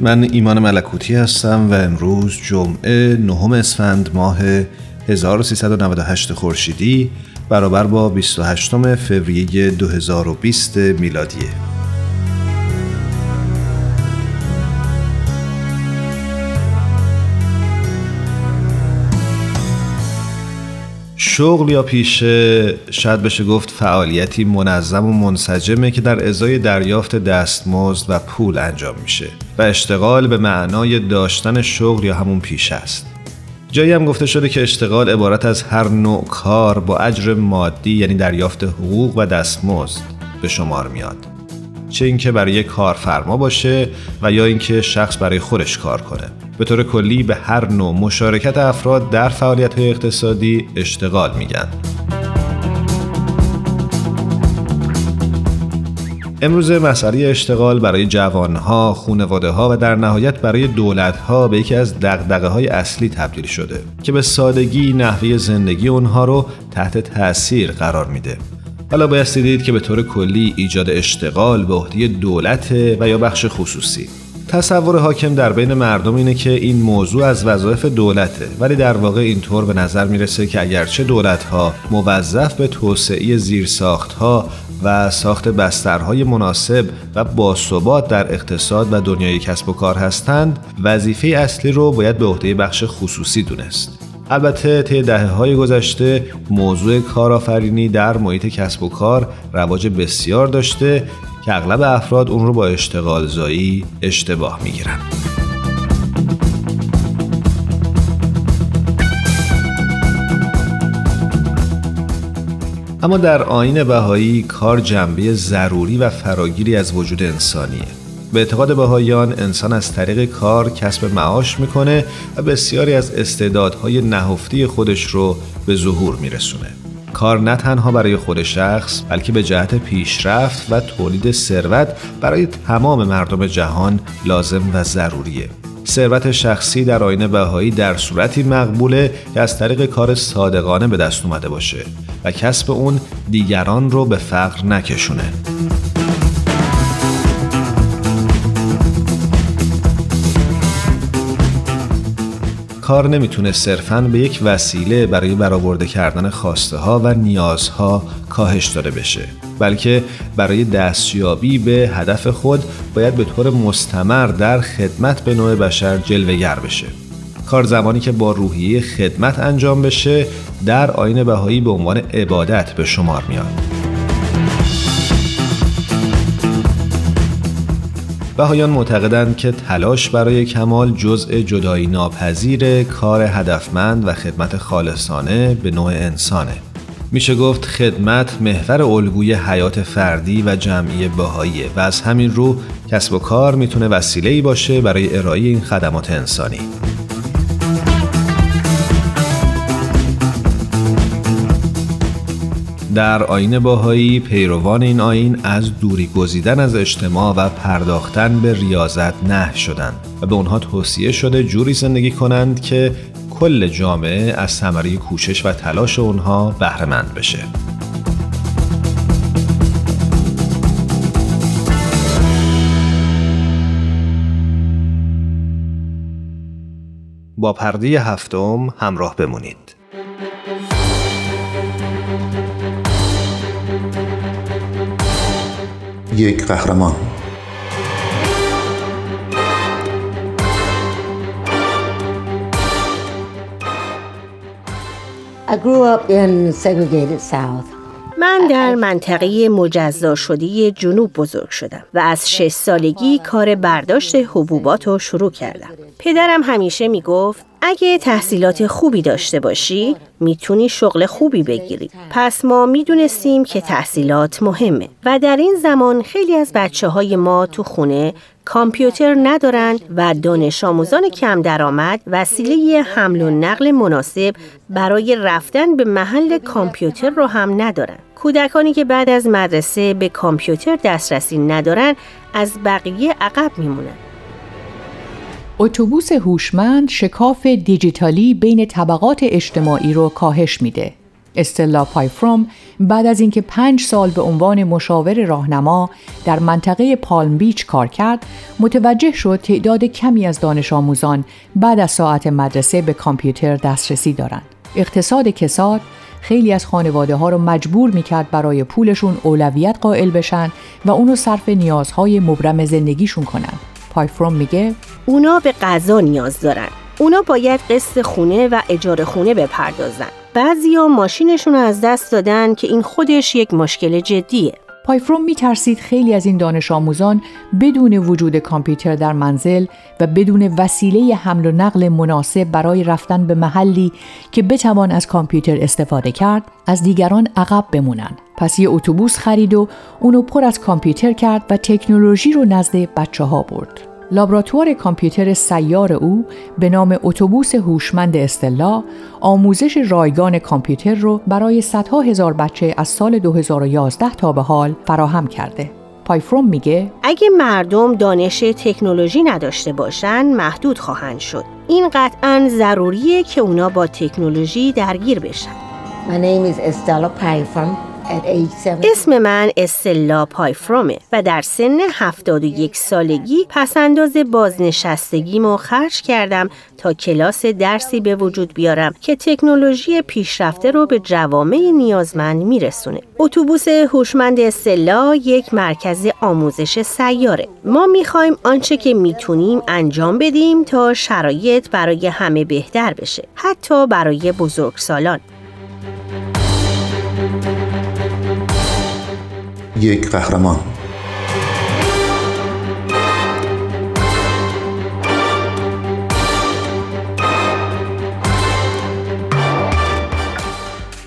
من ایمان ملکوتی هستم و امروز جمعه نهم اسفند ماه 1398 خورشیدی برابر با 28 فوریه 2020 میلادیه. شغل یا پیشه شاید بشه گفت فعالیتی منظم و منسجمه که در ازای دریافت دستمزد و پول انجام میشه و اشتغال به معنای داشتن شغل یا همون پیشه است. جایی هم گفته شده که اشتغال عبارت از هر نوع کار با اجر مادی یعنی دریافت حقوق و دستمزد به شمار میاد. چه اینکه برای کارفرما باشه و یا اینکه شخص برای خودش کار کنه. به طور کلی به هر نوع مشارکت افراد در فعالیت های اقتصادی اشتغال میگن امروز مسئله اشتغال برای جوانها، خونواده ها و در نهایت برای دولت ها به یکی از دقدقه های اصلی تبدیل شده که به سادگی نحوه زندگی اونها رو تحت تأثیر قرار میده. حالا باید دید که به طور کلی ایجاد اشتغال به عهده دولت و یا بخش خصوصی تصور حاکم در بین مردم اینه که این موضوع از وظایف دولته. ولی در واقع اینطور به نظر می‌رسه که اگرچه دولت ها موظف به توسعه زیرساخت ها و ساخت بسترهای مناسب و باثبات در اقتصاد و دنیای کسب و کار هستند وظیفه اصلی رو باید به عهده بخش خصوصی دونست. البته طی دهه های گذشته موضوع کارآفرینی در محیط کسب و کار رواج بسیار داشته که اغلب افراد اون رو با اشتغال زایی اشتباه می‌گیرن. اما در آین بهایی کار جنبه ضروری و فراگیری از وجود انسانیه به اعتقاد بهاییان انسان از طریق کار کسب معاش می‌کنه و بسیاری از استعدادهای نهفتی خودش رو به ظهور میرسونه کار نه تنها برای خود شخص بلکه به جهت پیشرفت و تولید ثروت برای تمام مردم جهان لازم و ضروریه. ثروت شخصی در آینه بهایی در صورتی مقبوله که از طریق کار صادقانه به دست اومده باشه و کسب اون دیگران رو به فقر نکشونه. کار نمی‌تونه صرفاً به یک وسیله برای برآورده کردن خواسته ها و نیازها کاهش داده بشه بلکه برای دستیابی به هدف خود باید به طور مستمر در خدمت به نوع بشر جلوگر بشه. کار زمانی که با روحیه خدمت انجام بشه در آین بهایی به عنوان عبادت به شمار میاد. بهایان معتقدند که تلاش برای کمال جزء جدایی ناپذیر کار هدفمند و خدمت خالصانه به نوع انسانه. میشه گفت خدمت محور الگوی حیات فردی و جمعی بهاییه و از همین رو کسب و کار می‌تونه وسیله باشه برای ارائه این خدمات انسانی. در آین باهایی پیروان این آین از دوری گزیدن از اجتماع و پرداختن به ریاضت نه شدند و به اونها توصیه شده جوری زندگی کنند که کل جامعه از ثمره کوشش و تلاش اونها بهرهمند بشه. با پرده هفتم همراه بمونید. یک قهرمان I grew up in segregated South. من در منطقه مجزا شده جنوب بزرگ شدم و از شش سالگی کار برداشت حبوبات رو شروع کردم. پدرم همیشه می گفت اگه تحصیلات خوبی داشته باشی می‌تونی شغل خوبی بگیری. پس ما می‌دونستیم که تحصیلات مهمه و در این زمان خیلی از بچه های ما تو خونه کامپیوتر ندارن و دانش آموزان کم درآمد وسیله حمل و نقل مناسب برای رفتن به محل کامپیوتر رو هم ندارن. کودکانی که بعد از مدرسه به کامپیوتر دسترسی ندارن از بقیه عقب میمونن. اتوبوس هوشمند شکاف دیجیتالی بین طبقات اجتماعی رو کاهش میده. استلا پایفروم بعد از اینکه پنج سال به عنوان مشاور راهنما در منطقه پالم بیچ کار کرد متوجه شد تعداد کمی از دانش آموزان بعد از ساعت مدرسه به کامپیوتر دسترسی دارند. اقتصاد کساد خیلی از خانواده ها رو مجبور می‌کرد برای پولشون اولویت قائل بشن و اونو صرف نیازهای مبرم زندگیشون کنن. پایفروم میگه اونا به غذا نیاز دارن. اونا باید قسط خونه و اجاره خونه بپردازن. بعضیا ماشینشون رو از دست دادن که این خودش یک مشکل جدیه. پایفروم می ترسید خیلی از این دانش آموزان بدون وجود کامپیوتر در منزل و بدون وسیله حمل و نقل مناسب برای رفتن به محلی که بتوان از کامپیوتر استفاده کرد از دیگران عقب بمونن. پس یه اتوبوس خرید و اونو پر از کامپیوتر کرد و تکنولوژی رو نزد بچه ها برد. لابراتوار کامپیوتر سیار او به نام اتوبوس هوشمند استلا آموزش رایگان کامپیوتر رو برای صدها هزار بچه از سال 2011 تا به حال فراهم کرده. پایفروم میگه اگه مردم دانش تکنولوژی نداشته باشن محدود خواهند شد. این قطعا ضروریه که اونا با تکنولوژی درگیر بشن. My name is Estella اسم من استلا پایفرومه و در سن 71 سالگی پسنداز بازنشستگیمو خرج کردم تا کلاس درسی به وجود بیارم که تکنولوژی پیشرفته رو به جوامع نیازمند میرسونه. اتوبوس هوشمند استلا یک مرکز آموزش سیاره. ما می‌خوایم آنچه که می‌تونیم انجام بدیم تا شرایط برای همه بهتر بشه. حتی برای بزرگسالان. یک قهرمان.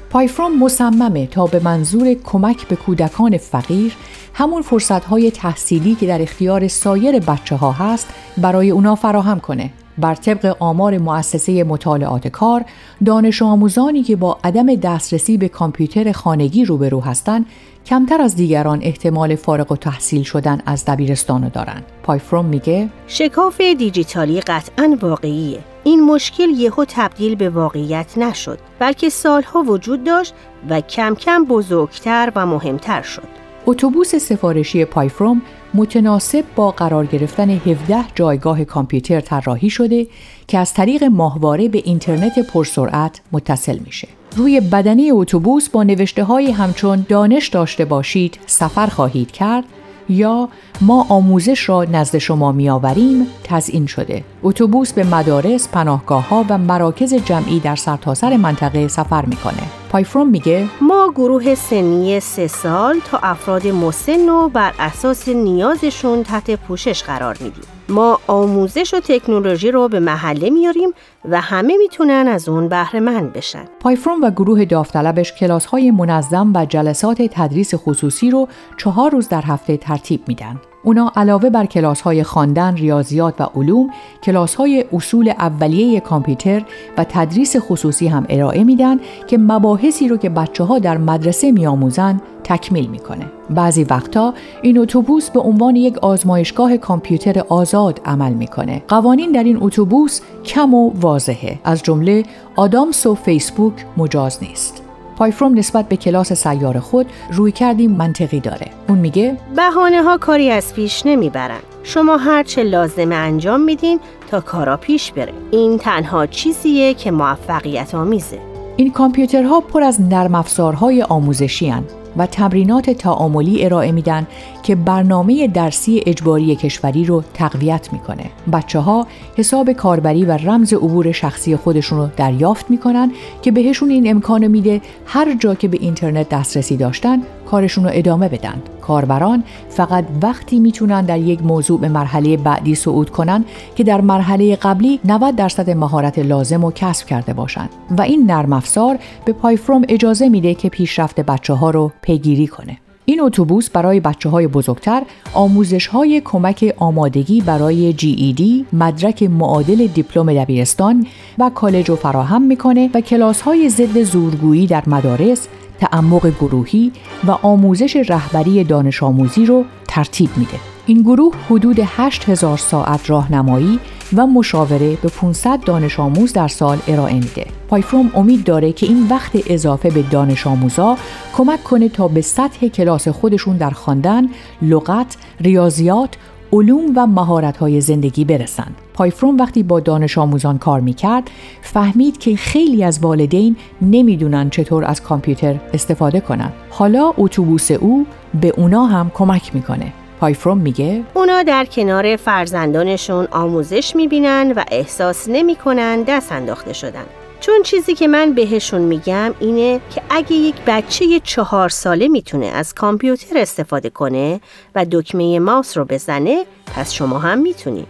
پایفرام مصممه تا به منظور کمک به کودکان فقیر همون فرصتهای تحصیلی که در اختیار سایر بچه ها هست برای اونا فراهم کنه. بر طبق آمار مؤسسه مطالعات کار دانش آموزانی که با عدم دسترسی به کامپیوتر خانگی روبرو هستند کمتر از دیگران احتمال فارغ و تحصیل شدن از دبیرستان دارند. پایفروم میگه شکاف دیجیتالی قطعا واقعیه. این مشکل یهو تبدیل به واقعیت نشد بلکه سالها وجود داشت و کم کم بزرگتر و مهمتر شد. اتوبوس سفارشی پایفروم متناسب با قرار گرفتن 17 جایگاه کامپیوتر طراحی شده که از طریق ماهواره به اینترنت پرسرعت متصل میشه. روی بدنی اتوبوس با نوشته های همچون دانش داشته باشید سفر خواهید کرد یا ما آموزش را نزد شما میآوریم تزئین شده. اتوبوس به مدارس پناهگاه ها و مراکز جمعی در سرتاسر منطقه سفر می‌کنه. پایفروم میگه ما گروه سنی سه سال تا افراد مسن و بر اساس نیازشون تحت پوشش قرار میدیم ما آموزش و تکنولوژی رو به محله میاریم و همه می‌تونن از اون بهره مند بشن. پایفروم و گروه داوطلبش کلاس های منظم و جلسات تدریس خصوصی رو چهار روز در هفته ترتیب میدن. اونا علاوه بر کلاس های خواندن، ریاضیات و علوم، کلاس های اصول اولیه کامپیوتر و تدریس خصوصی هم ارائه میدن که مباحثی رو که بچه ها در مدرسه میآموزن تکمیل می‌کنه. بعضی وقتا این اتوبوس به عنوان یک آزمایشگاه کامپیوتر آزاد عمل می‌کنه. قوانین در این اتوبوس کم و واضحه. از جمله آدامس و فیسبوک مجاز نیست. پایفروم نسبت به کلاس سیار خود روی کردیم منطقی داره. اون میگه بهانه ها کاری از پیش نمی‌برن. شما هر چه لازمه انجام میدین تا کارا پیش بره. این تنها چیزیه که موفقیت آمیزه. این کامپیوترها پر از نرم افزارهای آموزشی هن. و تمرینات تعاملی ارائه میدن که برنامه درسی اجباری کشوری رو تقویت می‌کنه. بچه ها حساب کاربری و رمز عبور شخصی خودشون رو دریافت می‌کنن که بهشون این امکان میده هر جا که به اینترنت دسترسی داشتن کارشون رو ادامه بدن. کاربران فقط وقتی می‌تونن در یک موضوع به مرحله بعدی صعود کنن که در مرحله قبلی 90 درصد مهارت لازم رو کسب کرده باشند و این نرم افزار به پایفروم اجازه میده که پیشرفت بچه ها رو پیگیری کنه. این اتوبوس برای بچه های بزرگتر آموزش های کمک آمادگی برای GED، مدرک معادل دیپلم دبیرستان و کالج رو فراهم می‌کنه و کلاس های ضد زورگویی در مدارس، تعمق گروهی و آموزش رهبری دانش آموزی رو ترتیب میده. این گروه حدود 8000 ساعت راهنمایی و مشاوره به 500 دانش آموز در سال ارائه میده. پایفروم امید داره که این وقت اضافه به دانش آموزا کمک کنه تا به سطح کلاس خودشون در خواندن، لغت، ریاضیات، علوم و مهارت‌های زندگی برسند. پایفروم وقتی با دانش آموزان کار می‌کرد فهمید که خیلی از والدین نمی‌دونن چطور از کامپیوتر استفاده کنند. حالا اتوبوس او به اونا هم کمک می‌کنه. پایفروم میگه اونا در کنار فرزندانشون آموزش می‌بینن و احساس نمی‌کنن دست انداخته شدن. چون چیزی که من بهشون میگم اینه که اگه یک بچه چهار ساله می‌تونه از کامپیوتر استفاده کنه و دکمه ماوس رو بزنه پس شما هم می‌تونید.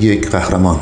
یک قهرمان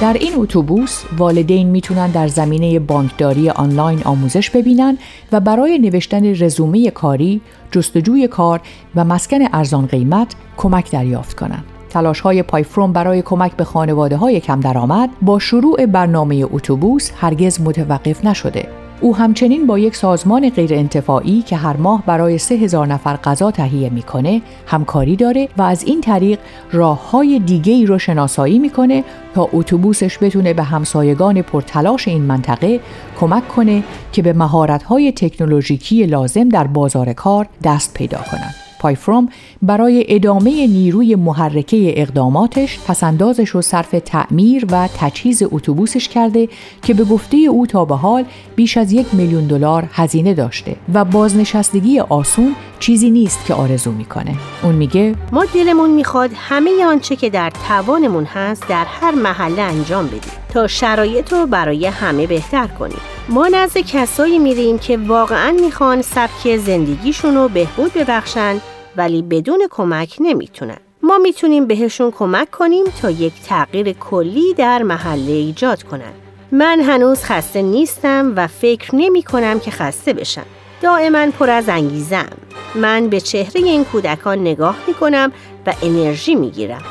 در این اتوبوس والدین می‌تونن در زمینه بانکداری آنلاین آموزش ببینن و برای نوشتن رزومه کاری، جستجوی کار و مسکن ارزان قیمت کمک دریافت کنند. تلاش های پایفروم برای کمک به خانواده های کم درآمد با شروع برنامه اتوبوس هرگز متوقف نشده او همچنین با یک سازمان غیرانتفاعی که هر ماه برای سه هزار نفر غذا تهیه می‌کنه همکاری داره و از این طریق راه های دیگه ای رو شناسایی می‌کنه تا اتوبوسش بتونه به همسایگان پرتلاش این منطقه کمک کنه که به مهارت های تکنولوژیکی لازم در بازار کار دست پیدا کنند. پایفروم برای ادامه نیروی محرکه اقداماتش پسندازش رو صرف تعمیر و تجهیز اتوبوسش کرده که به گفته او تا به حال بیش از یک میلیون دلار هزینه داشته و بازنشستگی آسون چیزی نیست که آرزو می‌کنه. اون میگه ما دلمون می‌خواد همه آنچه که در توانمون هست در هر محله انجام بدیم تا شرایط رو برای همه بهتر کنیم. ما نزد کسایی میریم که واقعا می‌خوان سبک زندگیشون رو بهبود ببخشن ولی بدون کمک نمی‌تونن. ما می‌تونیم بهشون کمک کنیم تا یک تغییر کلی در محله ایجاد کنن. من هنوز خسته نیستم و فکر نمی کنم که خسته بشم. دائما پر از انگیزم. من به چهره این کودکان نگاه می کنم و انرژی می گیرم.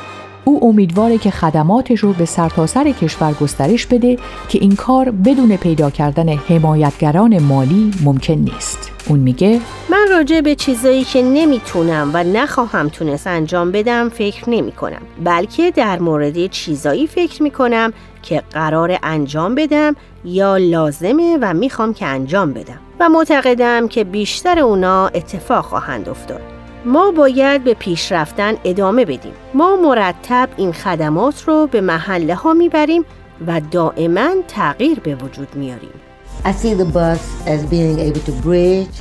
او امیدواره که خدماتش رو به سرتاسر سر کشور گسترش بده که این کار بدون پیدا کردن حمایتگران مالی ممکن نیست. اون میگه من راجع به چیزایی که نمی‌تونم و نخواهم تونست انجام بدم فکر نمی کنم بلکه در مورد چیزایی فکر می کنم که قرار انجام بدم یا لازمه و می‌خوام که انجام بدم و معتقدم که بیشتر اونا اتفاق خواهند افتاد ما باید به پیشرفتن ادامه بدیم. ما مرتب این خدمات رو به محله ها می‌بریم و دائما تغییر به وجود میاریم.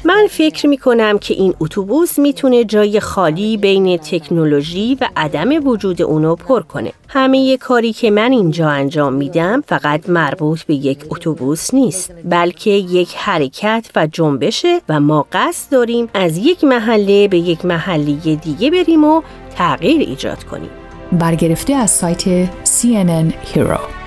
من فکر می کنم که این اتوبوس می‌تونه جای خالی بین تکنولوژی و عدم وجود اونو پر کنه. همه کاری که من اینجا انجام میدم فقط مربوط به یک اتوبوس نیست بلکه یک حرکت و جنبشه و ما قصد داریم از یک محله به یک محله دیگه بریم و تغییر ایجاد کنیم. برگرفته از سایت CNN Hero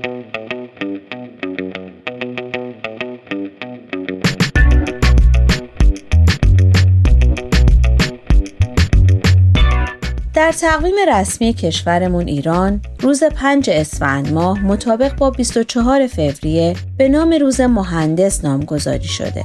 در تقویم رسمی کشورمون ایران روز 5 اسفند ماه مطابق با 24 فوریه به نام روز مهندس نامگذاری شده.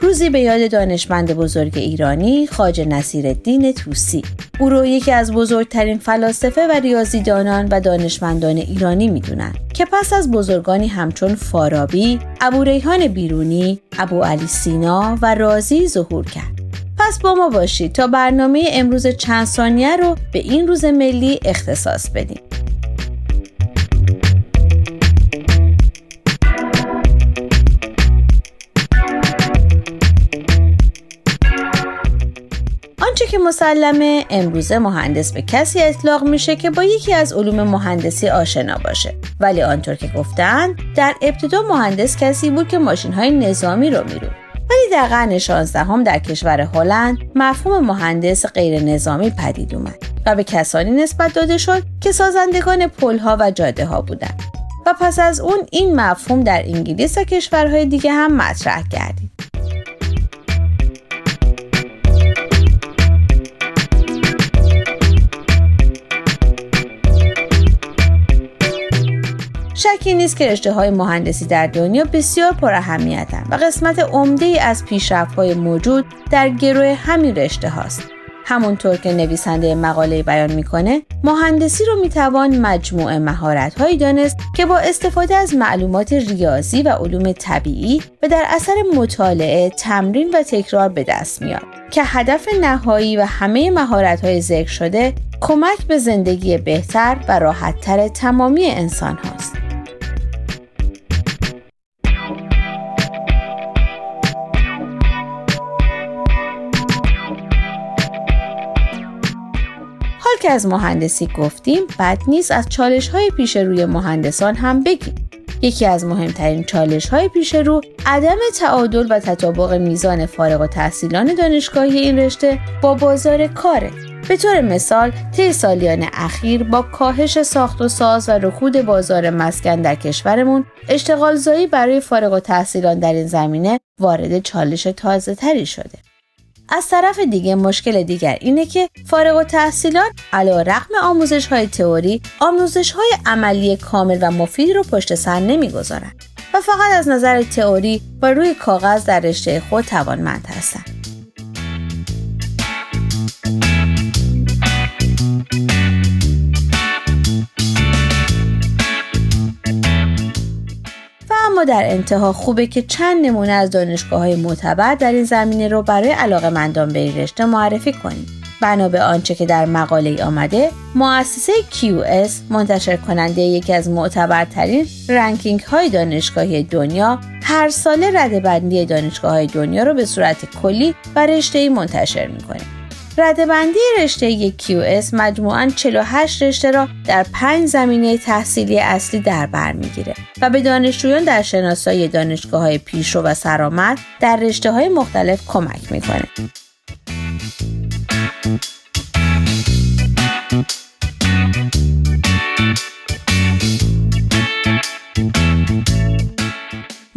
روزی به یاد دانشمند بزرگ ایرانی خاج نصیر الدین توسی او رو یکی از بزرگترین فلاسفه و ریاضیدانان و دانشمندان ایرانی می‌دونن که پس از بزرگانی همچون فارابی، ابو ریحان بیرونی، ابو علی سینا و رازی ظهور کرد. پس با ما باشید تا برنامه امروز چند ثانیه رو به این روز ملی اختصاص بدیم. آنچه که مسلمه امروزه مهندس به کسی اطلاق میشه که با یکی از علوم مهندسی آشنا باشه. ولی آنطور که گفتن در ابتدا مهندس کسی بود که ماشین های نظامی رو میرون ولی در قرن 16 هم در کشور هلند مفهوم مهندس غیر نظامی پدید اومد و به کسانی نسبت داده شد که سازندگان پلها و جاده ها بودند و پس از اون این مفهوم در انگلیس و کشورهای دیگه هم مطرح گردید. شکی نیست که رشته های مهندسی در دنیا بسیار پر اهمیتند و قسمت عمده ای از پیشرفت های موجود در گروه همین رشته هاست. همونطور که نویسنده مقاله بیان می‌کنه مهندسی رو می‌توان مجموعه مهارت هایی دانست که با استفاده از معلومات ریاضی و علوم طبیعی و در اثر مطالعه تمرین و تکرار به دست میاد که هدف نهایی و همه مهارت های ذکر شده کمک به زندگی بهتر و راحتتر تمامی انسان هاست. که از مهندسی گفتیم بد نیست از چالش های پیش روی مهندسان هم بگیم. یکی از مهمترین چالش های پیش رو عدم تعادل و تطابق میزان فارغ و تحصیلان دانشگاهی این رشته با بازار کاره. به طور مثال طی سالیان اخیر با کاهش ساخت و ساز و رکود بازار مسکن در کشورمون اشتغال زایی برای فارغ و تحصیلان در این زمینه وارد چالش تازه تری شده. از طرف دیگه مشکل دیگر اینه که فارغ و تحصیلان علا رقم آموزش های تئوری آموزش های عملی کامل و مفید رو پشت سر نمی‌گذارند و فقط از نظر تئوری و روی کاغذ در رشته خود توانمند هستند. در انتها خوبه که چند نمونه از دانشگاه های معتبر در این زمینه رو برای علاقه مندان به این رشته معرفی کنیم. بنا به آنچه که در مقاله آمده مؤسسه QS منتشر کننده یکی از معتبرترین رنکینگ های دانشگاهی دنیا هر ساله ردبندی دانشگاه های دنیا رو به صورت کلی و رشته منتشر می‌کنه ردبندی رشته QS مجموعاً 48 رشته را در پنج زمینه تحصیلی اصلی در بر می‌گیره و به دانشجویان در شناسایی دانشگاه های پیشرو و سرآمد در رشته های مختلف کمک می‌کنه.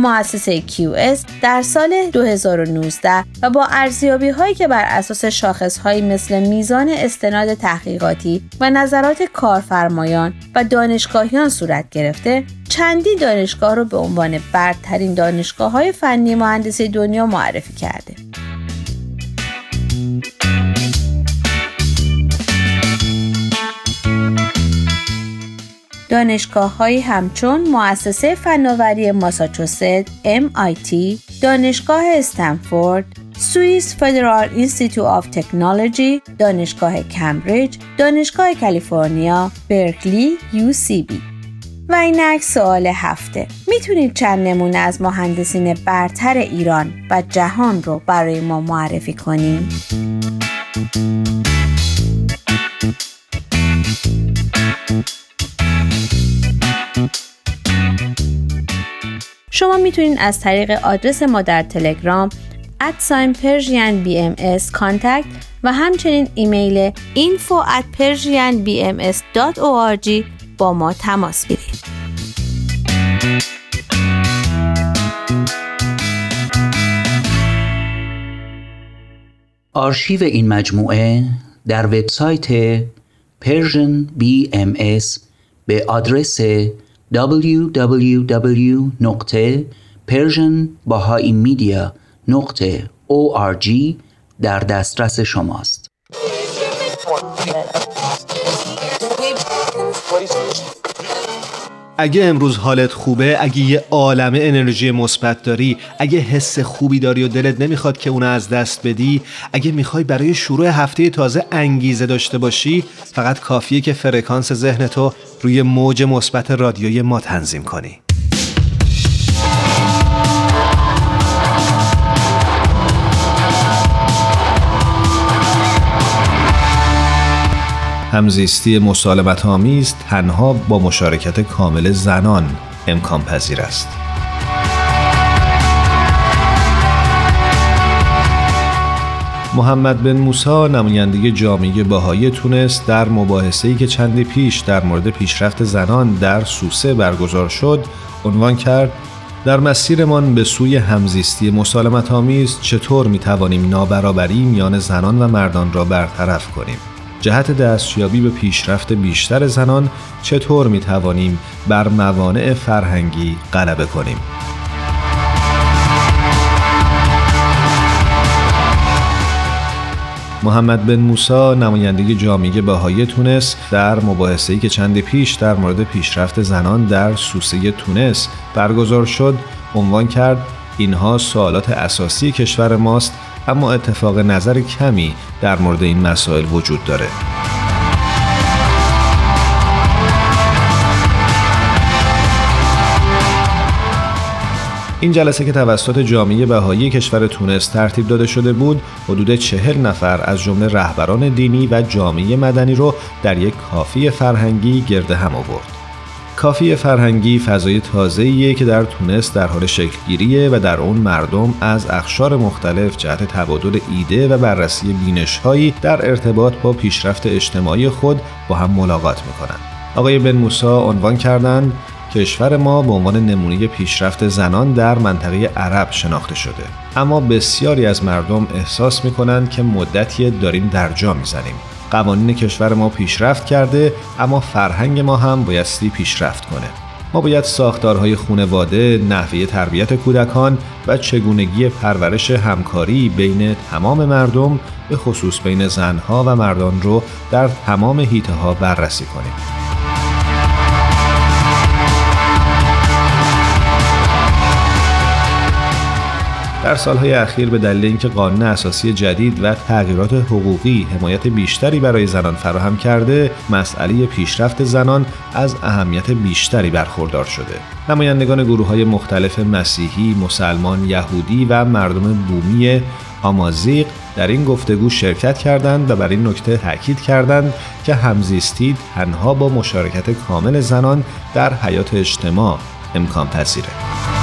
مؤسسه QS در سال 2019 و با ارزیابی هایی که بر اساس شاخص هایی مثل میزان استناد تحقیقاتی و نظرات کارفرمایان و دانشگاهیان صورت گرفته چندی دانشگاه را به عنوان برترین دانشگاه های فنی مهندسی دنیا معرفی کرده. دانشگاه های همچون مؤسسه فناوری ماساچوست MIT، دانشگاه استنفورد، Swiss Federal Institute of Technology، دانشگاه کمبریج، دانشگاه کالیفرنیا، برکلی، بی. و اینک سوال هفته می‌تونید چند نمونه از مهندسین برتر ایران و جهان رو برای ما معرفی کنیم؟ شما می‌تونید از طریق آدرس ما در تلگرام ادساین پرژین و همچنین ایمیل info at persianbms.org با ما تماس بگیرید. آرشیو این مجموعه در وبسایت Persian BMS به آدرس www.persianbahaimedia.org در دسترس شماست. اگه امروز حالت خوبه اگه یه عالمه انرژی مثبت داری اگه حس خوبی داری و دلت نمی‌خواد که اونو از دست بدی اگه می‌خوای برای شروع هفته تازه انگیزه داشته باشی فقط کافیه که فرکانس ذهن تو روی موج مثبت رادیوی ما تنظیم کنی همزیستی مسالمت آمیز تنها با مشارکت کامل زنان امکان پذیر است. محمد بن موسا نماینده جامعه باهایی تونس در مباحثه‌ای که چندی پیش در مورد پیشرفت زنان در سوسه برگزار شد عنوان کرد در مسیرمان به سوی همزیستی مسالمت آمیز چطور می توانیم نابرابری میان زنان و مردان را برطرف کنیم؟ جهت دستیابی به پیشرفت بیشتر زنان چطور می توانیم بر موانع فرهنگی غلبه کنیم؟ محمد بن موسا نماینده جامعه بهایی تونس در مباحثه‌ای که چند پیش در مورد پیشرفت زنان در سوسه تونس برگزار شد عنوان کرد اینها سوالات اساسی کشور ماست اما اتفاق نظر کمی در مورد این مسائل وجود داره. این جلسه که توسط جامعه بهایی کشور تونس ترتیب داده شده بود حدود چهل نفر از جمله رهبران دینی و جامعه مدنی رو در یک کافی فرهنگی گرد هم آورد کافی فرهنگی فضای تازه‌ایه که در تونس در حال شکلگیریه و در اون مردم از اخشار مختلف جهت تبادل ایده و بررسی بینشهایی در ارتباط با پیشرفت اجتماعی خود با هم ملاقات می‌کنند. آقای بن موسا عنوان کردند کشور ما به عنوان نمونه پیشرفت زنان در منطقه عرب شناخته شده. اما بسیاری از مردم احساس می‌کنند که مدتی داریم در جا می‌زنیم. قوانین کشور ما پیشرفت کرده اما فرهنگ ما هم بایستی پیشرفت کنه. ما باید ساختارهای خونواده، نحوه تربیت کودکان و چگونگی پرورش همکاری بین تمام مردم به خصوص بین زنها و مردان رو در تمام هیته ها بررسی کنیم. در سالهای اخیر به دلیل اینکه قانون اساسی جدید و تغییرات حقوقی حمایت بیشتری برای زنان فراهم کرده مسئله پیشرفت زنان از اهمیت بیشتری برخوردار شده نمایندگان گروه های مختلف مسیحی، مسلمان، یهودی و مردم بومی آمازیق در این گفتگو شرکت کردند و بر این نکته تاکید کردند که همزیستی تنها با مشارکت کامل زنان در حیات اجتماع امکان پذیره.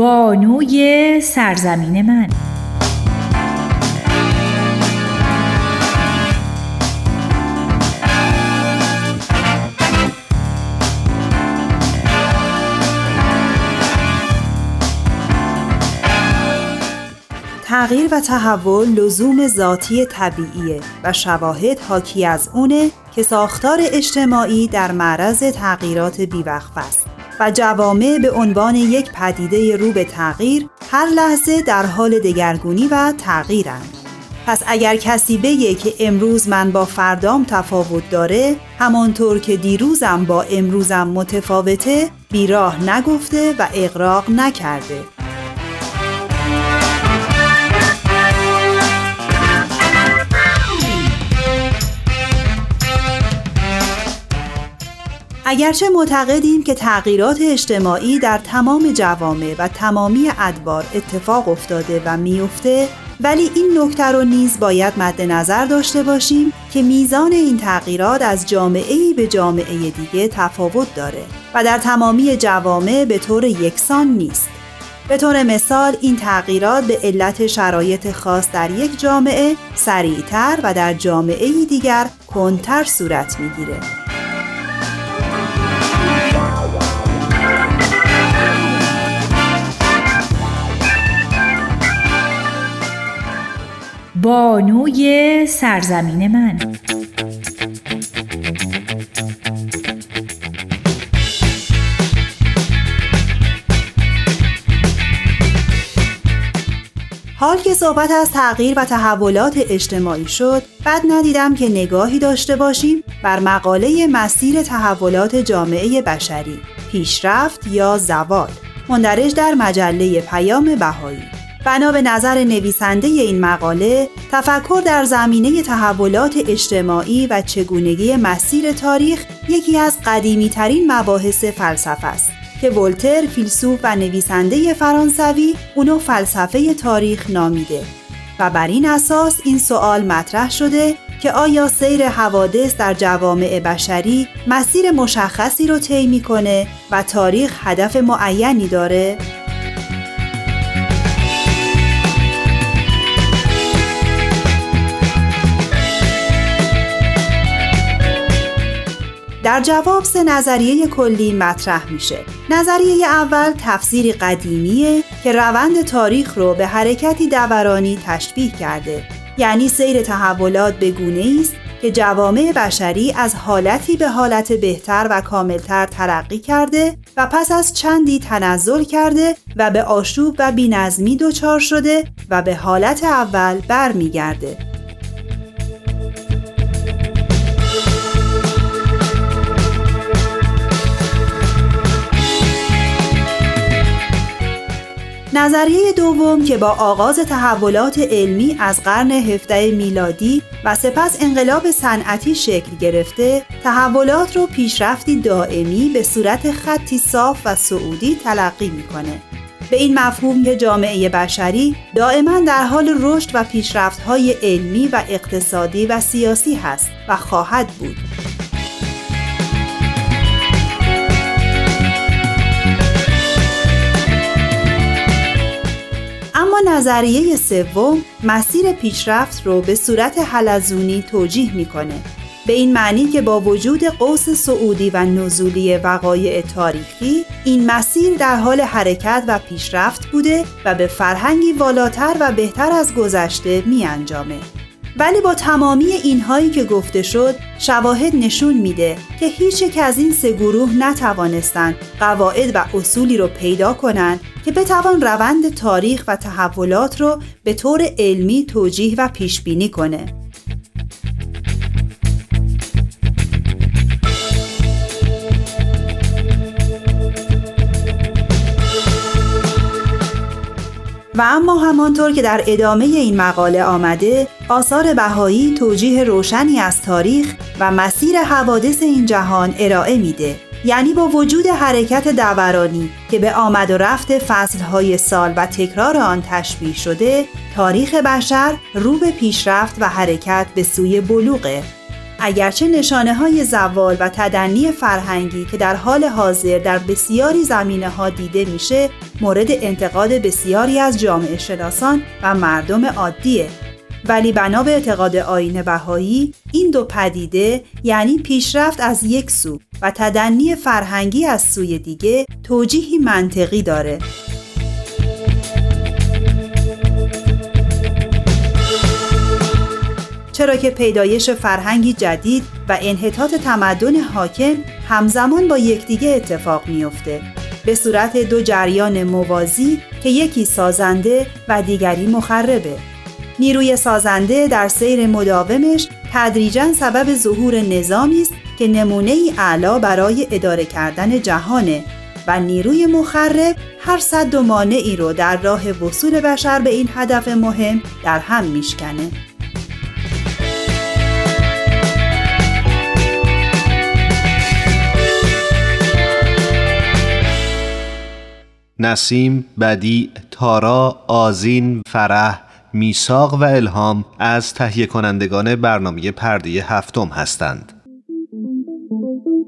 بانوی سرزمین من. تغییر و تحول لزوم ذاتی طبیعیه و شواهد حاکی از اونه که ساختار اجتماعی در معرض تغییرات بیوقف است. و جوامع به عنوان یک پدیده رو به تغییر هر لحظه در حال دگرگونی و تغییرند. پس اگر کسی بگه که امروز من با فردام تفاوت داره همانطور که دیروزم با امروزم متفاوته بیراه نگفته و اقراق نکرده اگرچه معتقدیم که تغییرات اجتماعی در تمام جوامع و تمامی ادوار اتفاق افتاده و میفته ولی این نکته رو نیز باید مد نظر داشته باشیم که میزان این تغییرات از جامعه ای به جامعه دیگه تفاوت داره و در تمامی جوامع به طور یکسان نیست. به طور مثال این تغییرات به علت شرایط خاص در یک جامعه سریعتر و در جامعه دیگر کنتر صورت می‌گیره. بانوی سرزمین من. حال که صحبت از تغییر و تحولات اجتماعی شد بد ندیدم که نگاهی داشته باشیم بر مقاله مسیر تحولات جامعه بشری. پیشرفت یا زوال. مندرج در مجله پیام بهایی. بنا به نظر نویسنده این مقاله تفکر در زمینه تحولات اجتماعی و چگونگی مسیر تاریخ یکی از قدیمی ترین مباحث فلسفه است که ولتر فیلسوف و نویسنده فرانسوی اونو فلسفه تاریخ نامیده و بر این اساس این سوال مطرح شده که آیا سیر حوادث در جوامع بشری مسیر مشخصی رو طی می‌کنه و تاریخ هدف معینی داره؟ در جواب سه نظریه کلی مطرح میشه. نظریه اول تفسیری قدیمیه که روند تاریخ رو به حرکتی دورانی تشبیه کرده. یعنی سیر تحولات به گونه است که جوامع بشری از حالتی به حالت بهتر و کاملتر ترقی کرده و پس از چندی تنزل کرده و به آشوب و بینظمی دچار شده و به حالت اول برمیگرده. نظریه دوم که با آغاز تحولات علمی از قرن 17 میلادی و سپس انقلاب صنعتی شکل گرفته تحولات رو پیشرفتی دائمی به صورت خطی صاف و سعودی تلقی می‌کنه. به این مفهوم که جامعه بشری دائما در حال رشد و پیشرفت‌های علمی و اقتصادی و سیاسی هست و خواهد بود. نظریه سوم مسیر پیشرفت رو به صورت حلزونی توجیه می‌کنه به این معنی که با وجود قوس سعودی و نزولی وقایع تاریخی این مسیر در حال حرکت و پیشرفت بوده و به فرهنگی والاتر و بهتر از گذشته می انجامه. ولی با تمامی اینهایی که گفته شد شواهد نشون میده که هیچ یک از این سه گروه نتوانستند قواعد و اصولی رو پیدا کنند که بتوان روند تاریخ و تحولات رو به طور علمی توجیه و پیش بینی کنه. و اما همانطور که در ادامه این مقاله آمده آثار بهایی توجیه روشنی از تاریخ و مسیر حوادث این جهان ارائه میده. یعنی با وجود حرکت دورانی که به آمد و رفت فصلهای سال و تکرار آن تشبیه شده تاریخ بشر رو به پیشرفت و حرکت به سوی بلوغه. اگرچه نشانه های زوال و تدنی فرهنگی که در حال حاضر در بسیاری زمینه ها دیده میشه مورد انتقاد بسیاری از جامعه شناسان و مردم عادیه. ولی بنا به اعتقاد آین بهایی این دو پدیده یعنی پیشرفت از یک سو و تدنی فرهنگی از سوی دیگه توجیهی منطقی داره. چرا که پیدایش فرهنگی جدید و انحطاط تمدن حاکم همزمان با یکدیگه اتفاق میافته. به صورت دو جریان موازی که یکی سازنده و دیگری مخربه. نیروی سازنده در سیر مداومش تدریجا سبب ظهور نظامی است که نمونه ای اعلا برای اداره کردن جهانه و نیروی مخرب هر صد و مانعی رو در راه وصول بشر به این هدف مهم در هم میشکنه. نسیم، بدی، تارا، آزین، فرح، میساق و الهام از تهیه کنندگان برنامه پرده هفتم هستند.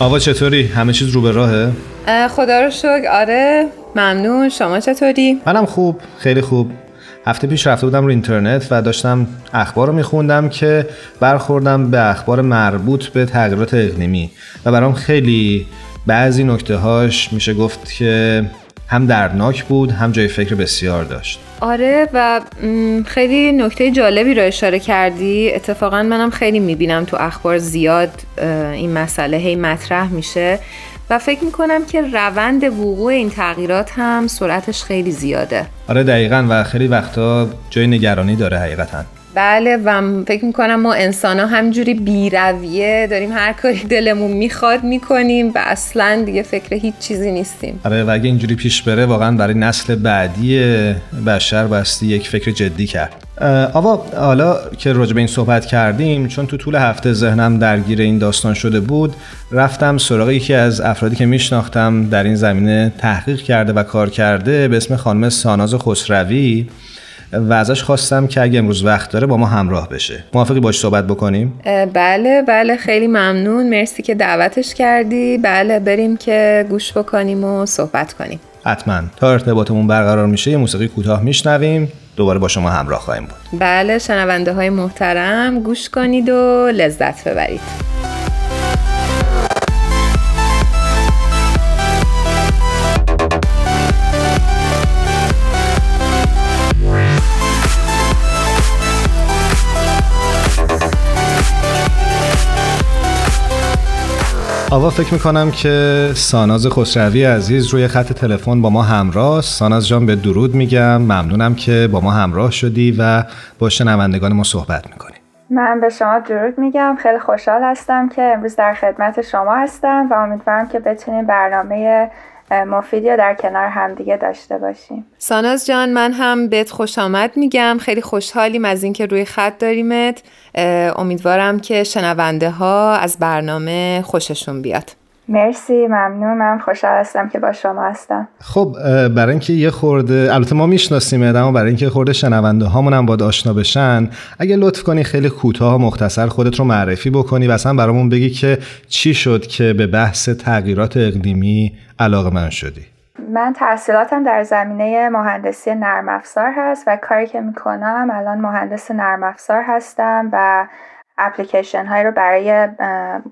آوا چطوری؟ همه چیز رو به راهه؟ خدا رو شکر آره ممنون شما چطوری؟ منم خوب خیلی خوب هفته پیش رفته بودم رو اینترنت و داشتم اخبار رو میخوندم که برخوردم به اخبار مربوط به تغییرات اقلیمی و برام خیلی بعضی نکته هاش میشه گفت که هم دردناک بود هم جای فکر بسیار داشت آره و خیلی نکته جالبی رو اشاره کردی. اتفاقا منم خیلی می‌بینم تو اخبار زیاد این مسئله هی مطرح میشه و فکر می‌کنم که روند وقوع این تغییرات هم سرعتش خیلی زیاده. آره دقیقا و خیلی وقتا جای نگرانی داره حقیقتا. بله و فکر می‌کنم ما انسان ها همجوری بیرویه داریم هر کاری دلمون می‌خواد می‌کنیم و اصلا دیگه فکر هیچ چیزی نیستیم. آره و اگه اینجوری پیش بره واقعا برای نسل بعدی بشر بستی یک فکر جدی کرد. آوا حالا که راجع به این صحبت کردیم چون تو طول هفته ذهنم درگیر این داستان شده بود رفتم سراغ یکی از افرادی که میشناختم در این زمینه تحقیق کرده و کار کرده به اسم خانم ساناز خسروی. و ازش خواستم که اگه امروز وقت داره با ما همراه بشه. موافقی باش صحبت بکنیم؟ بله بله خیلی ممنون. مرسی که دعوتش کردی. بله بریم که گوش بکنیم و صحبت کنیم. حتما. تا ارتباطمون برقرار میشه یه موسیقی کوتاه میشنویم. دوباره با شما همراه خواهیم بود. بله شنونده های محترم گوش کنید و لذت ببرید. آوا فکر می‌کنم که ساناز خسروی عزیز روی خط تلفن با ما همراه. ساناز جان به درود میگم. ممنونم که با ما همراه شدی و با شنوندگان ما صحبت می‌کنی. من به شما درود میگم. خیلی خوشحال هستم که امروز در خدمت شما هستم و امیدوارم که بتونیم برنامه مفیدی رو در کنار همدیگه داشته باشیم. ساناز جان من هم بهت خوش آمد میگم. خیلی خوشحالیم از اینکه روی خط داریمت. امیدوارم که شنونده ها از برنامه خوششون بیاد. مرسی ممنون. من خوشحال هستم که با شما هستم. خب برای اینکه یه خورده البته ما می‌شناسیم اما برای اینکه خورده شنونده هامون هم باید آشنا بشن اگه لطف کنی خیلی کوتاه و مختصر خودت رو معرفی بکنی و اصلا برامون بگی که چی شد که به بحث تغییرات اقلیمی علاقه من شدی. من تحصیلاتم در زمینه مهندسی نرم افزار هست و کاری که می‌کنم الان مهندس نرم افزار هستم و اپلیکیشن هایی رو برای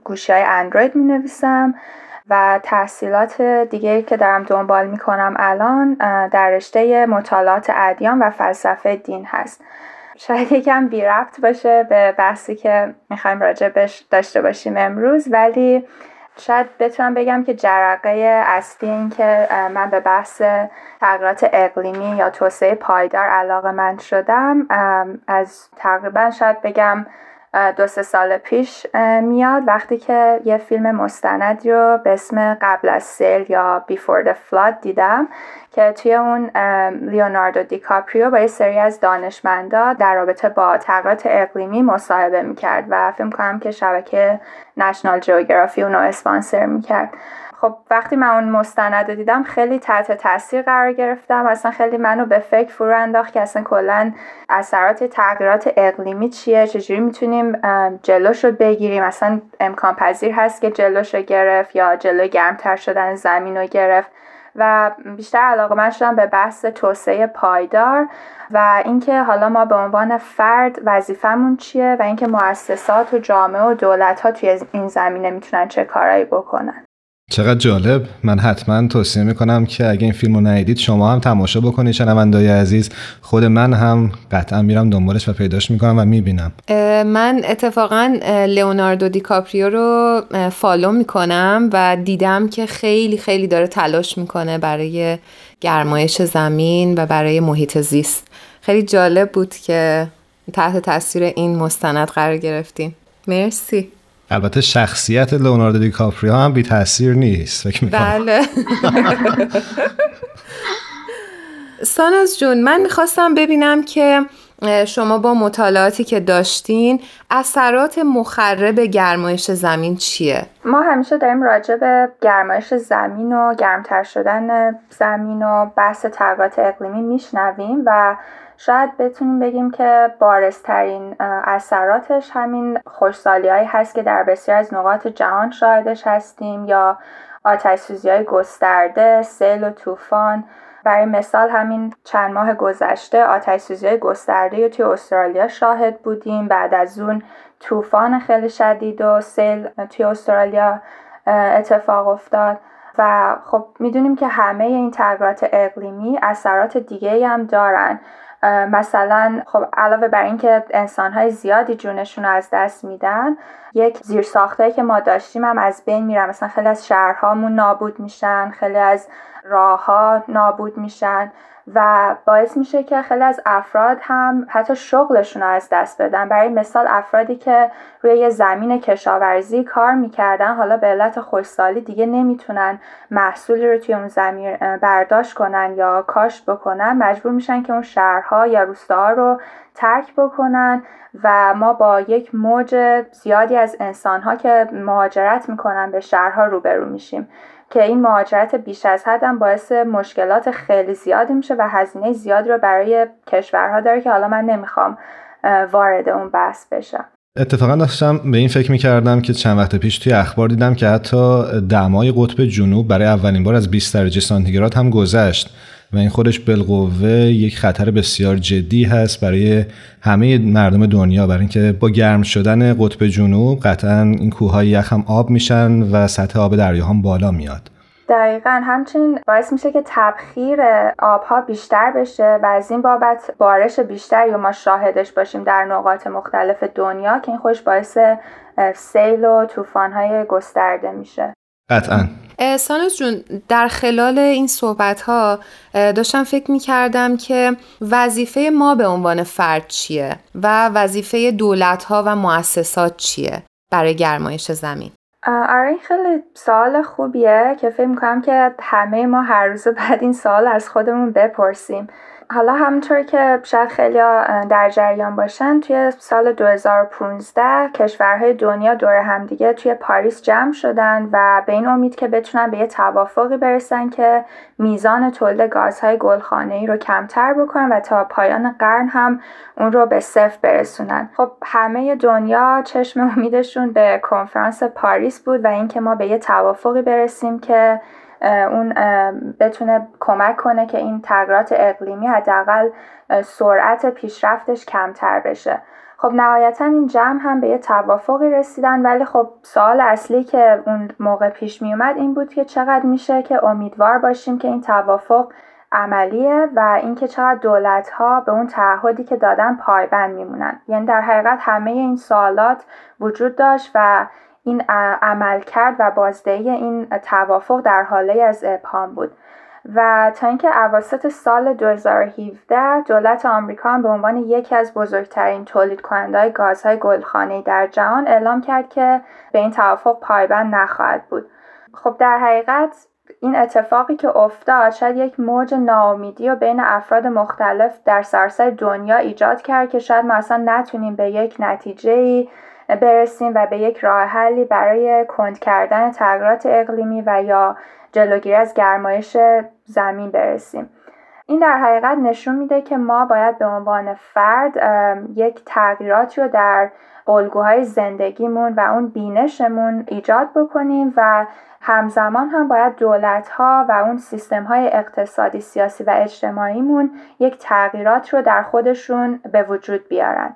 گوشی های اندروید می نویسم و تحصیلات دیگه که دارم دنبال می کنم الان در رشته مطالعات ادیان و فلسفه دین هست. شاید یکم بی رفت باشه به بحثی که می‌خوایم راجبش داشته باشیم امروز ولی شاید بتونم بگم که جرقه اصلی این که من به بحث تغییرات اقلیمی یا توسعه پایدار علاقه من شدم از تقریبا شاید بگم دو سه سال پیش میاد. وقتی که یه فیلم مستندی رو به اسم قبل از سیل یا Before the Flood دیدم که توی اون لیوناردو دیکاپریو با یه سری از دانشمندا در رابطه با تغییرات اقلیمی مصاحبه می‌کرد و فکر کنم که شبکه نشنال جیوگرافی اونو اسپانسر می‌کرد. خب وقتی من اون مستند رو دیدم خیلی تحت تاثیر قرار گرفتم. اصلا خیلی منو به فکر فرو انداخت که اصلا کلا اثرات تغییرات اقلیمی چیه چجوری می‌تونیم جلوش رو بگیریم. اصلا امکان پذیر هست که جلوش رو گرفت یا جلو گرمتر شدن زمین رو گرفت. و بیشتر علاقه من شدم به بحث توسعه پایدار و اینکه حالا ما به عنوان فرد وظیفمون چیه و اینکه مؤسسات و جامعه و دولت ها توی این زمینه می‌تونن چه کارایی بکنن. چقدر جالب. من حتما توصیه می‌کنم که اگه این فیلم رو ندیدید شما هم تماشا بکنید شنوندای عزیز. خود من هم قطعا میرم دنبالش و پیداش می‌کنم و می‌بینم. من اتفاقا لئوناردو دیکاپریو رو follow می‌کنم و دیدم که خیلی خیلی داره تلاش می‌کنه برای گرمایش زمین و برای محیط زیست. خیلی جالب بود که تحت تاثیر این مستند قرار گرفتیم. مرسی. البته شخصیت لئوناردو دیکاپریو هم بی تاثیر نیست. فکر بله. ساناز جون من می‌خواستم ببینم که شما با مطالعاتی که داشتین اثرات مخرب گرمایش زمین چیه؟ ما همیشه داریم راجع به گرمایش زمین و گرمتر شدن زمین و بحث تغییرات اقلیمی میشنویم و شاید بتونیم بگیم که بارزترین اثراتش همین خوشسالی هایی هست که در بسیار از نقاط جهان شاهدش هستیم یا آتش سوزی های گسترده، سیل و طوفان. برای مثال همین چند ماه گذشته آتش سوزی های گسترده توی استرالیا شاهد بودیم. بعد از اون طوفان خیلی شدید و سیل توی استرالیا اتفاق افتاد. و خب می‌دونیم که همه این تغییرات اقلیمی اثرات دیگه هم دارن. مثلا خب علاوه بر اینکه انسانهای زیادی جونشون رو از دست میدن یک زیر که ما داشتیم هم از بین میرن. مثلا خیلی از شهرهامون نابود میشن خیلی از راهها نابود میشن. و باعث میشه که خیلی از افراد هم حتی شغلشون رو از دست بدن. برای مثال افرادی که روی زمین کشاورزی کار می‌کردن حالا به علت خوشسالی دیگه نمی‌تونن محصولی رو توی اون زمین برداشت کنن یا کاشت بکنن مجبور میشن که اون شهرها یا روستاها رو ترک بکنن و ما با یک موج زیادی از انسانها که مهاجرت می‌کنن به شهرها روبرو میشیم. که این مهاجرت بیش از حد هم باعث مشکلات خیلی زیادی میشه و هزینه زیادی رو برای کشورها داره که حالا من نمی‌خوام وارد اون بحث بشم. اتفاقا داشتم به این فکر می‌کردم که چند وقت پیش توی اخبار دیدم که حتی دمای قطب جنوب برای اولین بار از 20 درجه سانتیگراد هم گذشت. و این خودش بالقوه یک خطر بسیار جدی هست برای همه مردم دنیا. برای اینکه با گرم شدن قطب جنوب قطعا این کوههای یخ هم آب میشن و سطح آب دریا هم بالا میاد. دقیقا همچنین باعث میشه که تبخیر آبها بیشتر بشه و از این بابت بارش بیشتری و ما شاهدش باشیم در نقاط مختلف دنیا که این خوش باعث سیل و طوفان‌های گسترده میشه. قطعا. سانوس جون در خلال این صحبت ها داشتم فکر می کردم که وظیفه ما به عنوان فرد چیه و وظیفه دولت ها و مؤسسات چیه برای گرمایش زمین؟ آره این خیلی سوال خوبیه که فکر می‌کنم که همه ما هر روز بعد این سوال از خودمون بپرسیم. حالا همونطور که شاید خیلی در جریان باشن توی سال 2015 کشورهای دنیا دور همدیگه توی پاریس جمع شدن و به این امید که بتونن به یه توافقی برسن که میزان تولید گازهای ای رو کمتر بکنن و تا پایان قرن هم اون رو به صفر برسونن. خب همه دنیا چشم امیدشون به کنفرانس پاریس بود و اینکه ما به یه توافقی برسیم که اون بتونه کمک کنه که این تغییرات اقلیمی حداقل سرعت پیشرفتش کمتر بشه. خب نهایتا این جمع هم به یه توافقی رسیدن ولی خب سوال اصلی که اون موقع پیش می اومد این بود که چقدر میشه که امیدوار باشیم که این توافق عملیه و اینکه چقدر دولت ها به اون تعهدی که دادن پایبند میمونن. یعنی در حقیقت همه این سوالات وجود داشت و این عمل کرد و بازدهی این توافق در حاله از ابهام بود و تا اینکه اواسط سال 2017 دولت آمریکا هم به عنوان یکی از بزرگترین تولید کننده گازهای گلخانه‌ای در جهان اعلام کرد که به این توافق پایبند نخواهد بود. خب در حقیقت این اتفاقی که افتاد شاید یک موج ناامیدی و بین افراد مختلف در سراسر دنیا ایجاد کرد که شاید ما اصلا نتونیم به یک نتیجه برسیم و به یک راه حلی برای کند کردن تغییرات اقلیمی و یا جلوگیری از گرمایش زمین برسیم. این در حقیقت نشون میده که ما باید به عنوان فرد یک تغییراتی رو در الگوهای زندگیمون و اون بینشمون ایجاد بکنیم و همزمان هم باید دولت ها و اون سیستم های اقتصادی سیاسی و اجتماعیمون یک تغییرات رو در خودشون به وجود بیارن.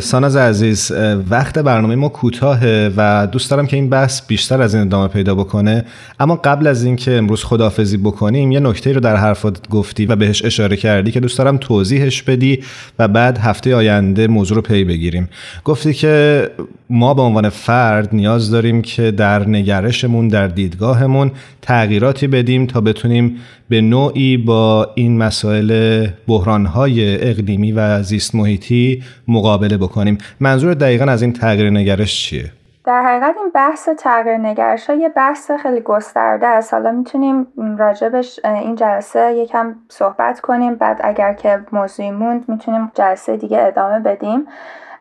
ساناز عزیز وقت برنامه ما کوتاهه و دوست دارم که این بحث بیشتر از این ادامه پیدا بکنه. اما قبل از اینکه امروز خداحافظی بکنیم یه نکته رو در حرفات گفتی و بهش اشاره کردی که دوست دارم توضیحش بدی و بعد هفته آینده موضوع رو پی بگیریم. گفتی که ما به عنوان فرد نیاز داریم که در نگرشمون در دیدگاهمون تغییراتی بدیم تا بتونیم به نوعی با این مسائل بحرانهای اقلیمی و زیست محیطی مقابله بکنیم. منظور دقیقا از این تغییر نگرش چیه؟ در حقیقت این بحث تغییر نگرش یه بحث خیلی گسترده است. حالا می‌تونیم راجبش این جلسه یکم صحبت کنیم. بعد اگر که موضوعی موند می‌تونیم جلسه دیگه ادامه بدیم.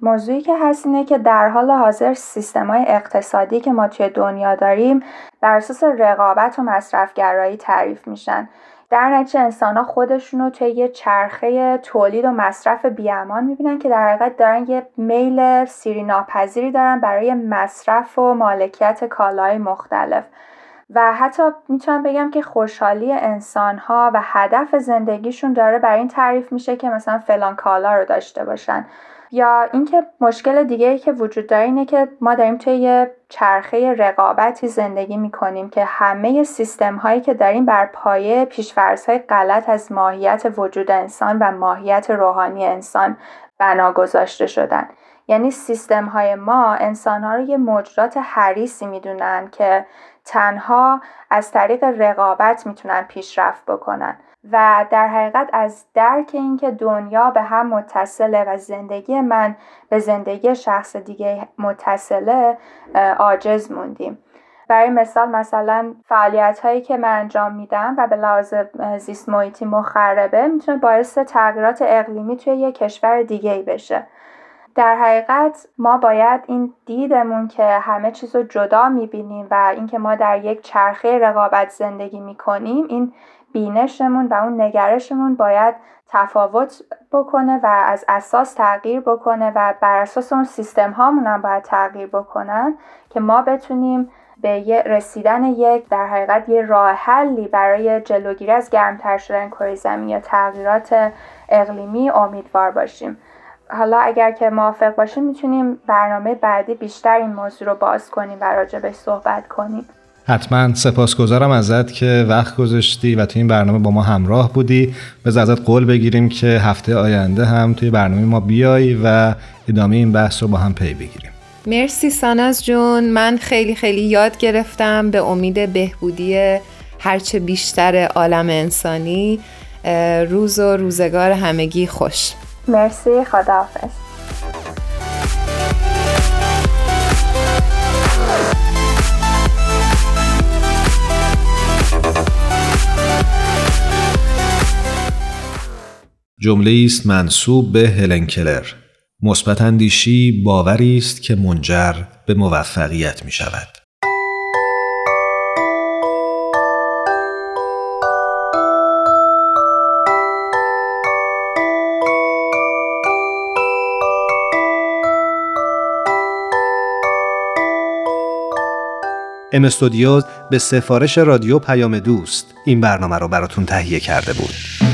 موضوعی که هست اینه که در حال حاضر سیستم های اقتصادی که ما توی دنیا داریم بر اساس رقابت و مصرفگرایی تعریف میشن. در نتیجه انسان ها خودشون رو توی یه چرخه تولید و مصرف بیامان می‌بینن که در حقیقت دارن یه میل سیری ناپذیری دارن برای مصرف و مالکیت کالای مختلف. و حتی می‌تونم بگم که خوشحالی انسان ها و هدف زندگیشون داره بر این تعریف میشه که مثلا فلان کالا رو داشته باشن. یا اینکه مشکل دیگه ای که وجود داره اینه که ما داریم توی یه چرخه رقابتی زندگی می‌کنیم که همه سیستم هایی که داریم بر پایه پیشفرض های غلط از ماهیت وجود انسان و ماهیت روحانی انسان بنا گذاشته شدن. یعنی سیستم های ما انسان ها رو یه موجودات حریصی می‌دونن که تنها از طریق رقابت می‌تونن پیشرفت بکنن. و در حقیقت از درک اینکه دنیا به هم متصله و زندگی من به زندگی شخص دیگه متصله عاجز موندیم. برای مثال مثلا فعالیت هایی که من انجام میدم و به لحاظ زیست محیطی مخربه می‌تونه باعث تغییرات اقلیمی توی یک کشور دیگه بشه. در حقیقت ما باید این دیدمون که همه چیز رو جدا می‌بینیم و اینکه ما در یک چرخه رقابت زندگی می‌کنیم این بینشمون و اون نگرشمون باید تفاوت بکنه و از اساس تغییر بکنه و بر اساس اون سیستم هامون هم باید تغییر بکنن که ما بتونیم به رسیدن یک در حقیقت یه راه حلی برای جلوگیری از گرمتر شدن کره زمین یا تغییرات اقلیمی امیدوار باشیم. حالا اگر که موافق باشیم می‌تونیم برنامه بعدی بیشتر این موضوع رو باز کنیم و راجبش صحبت کنیم. حتما سپاسگزارم ازت که وقت گذاشتی و توی این برنامه با ما همراه بودی. به ازت قول بگیریم که هفته آینده هم توی برنامه ما بیای و ادامه این بحث رو با هم پی بگیریم. مرسی ساناز جون. من خیلی خیلی یاد گرفتم به امید بهبودی هرچه بیشتر عالم انسانی. روز و روزگار همگی خوش. مرسی. خداحافظ. جمله است منصوب به هلن کلر. مثبت اندیشی باوری است که منجر به موفقیت می شود ام استودیوز به سفارش رادیو پیام دوست این برنامه رو براتون تهیه کرده بود.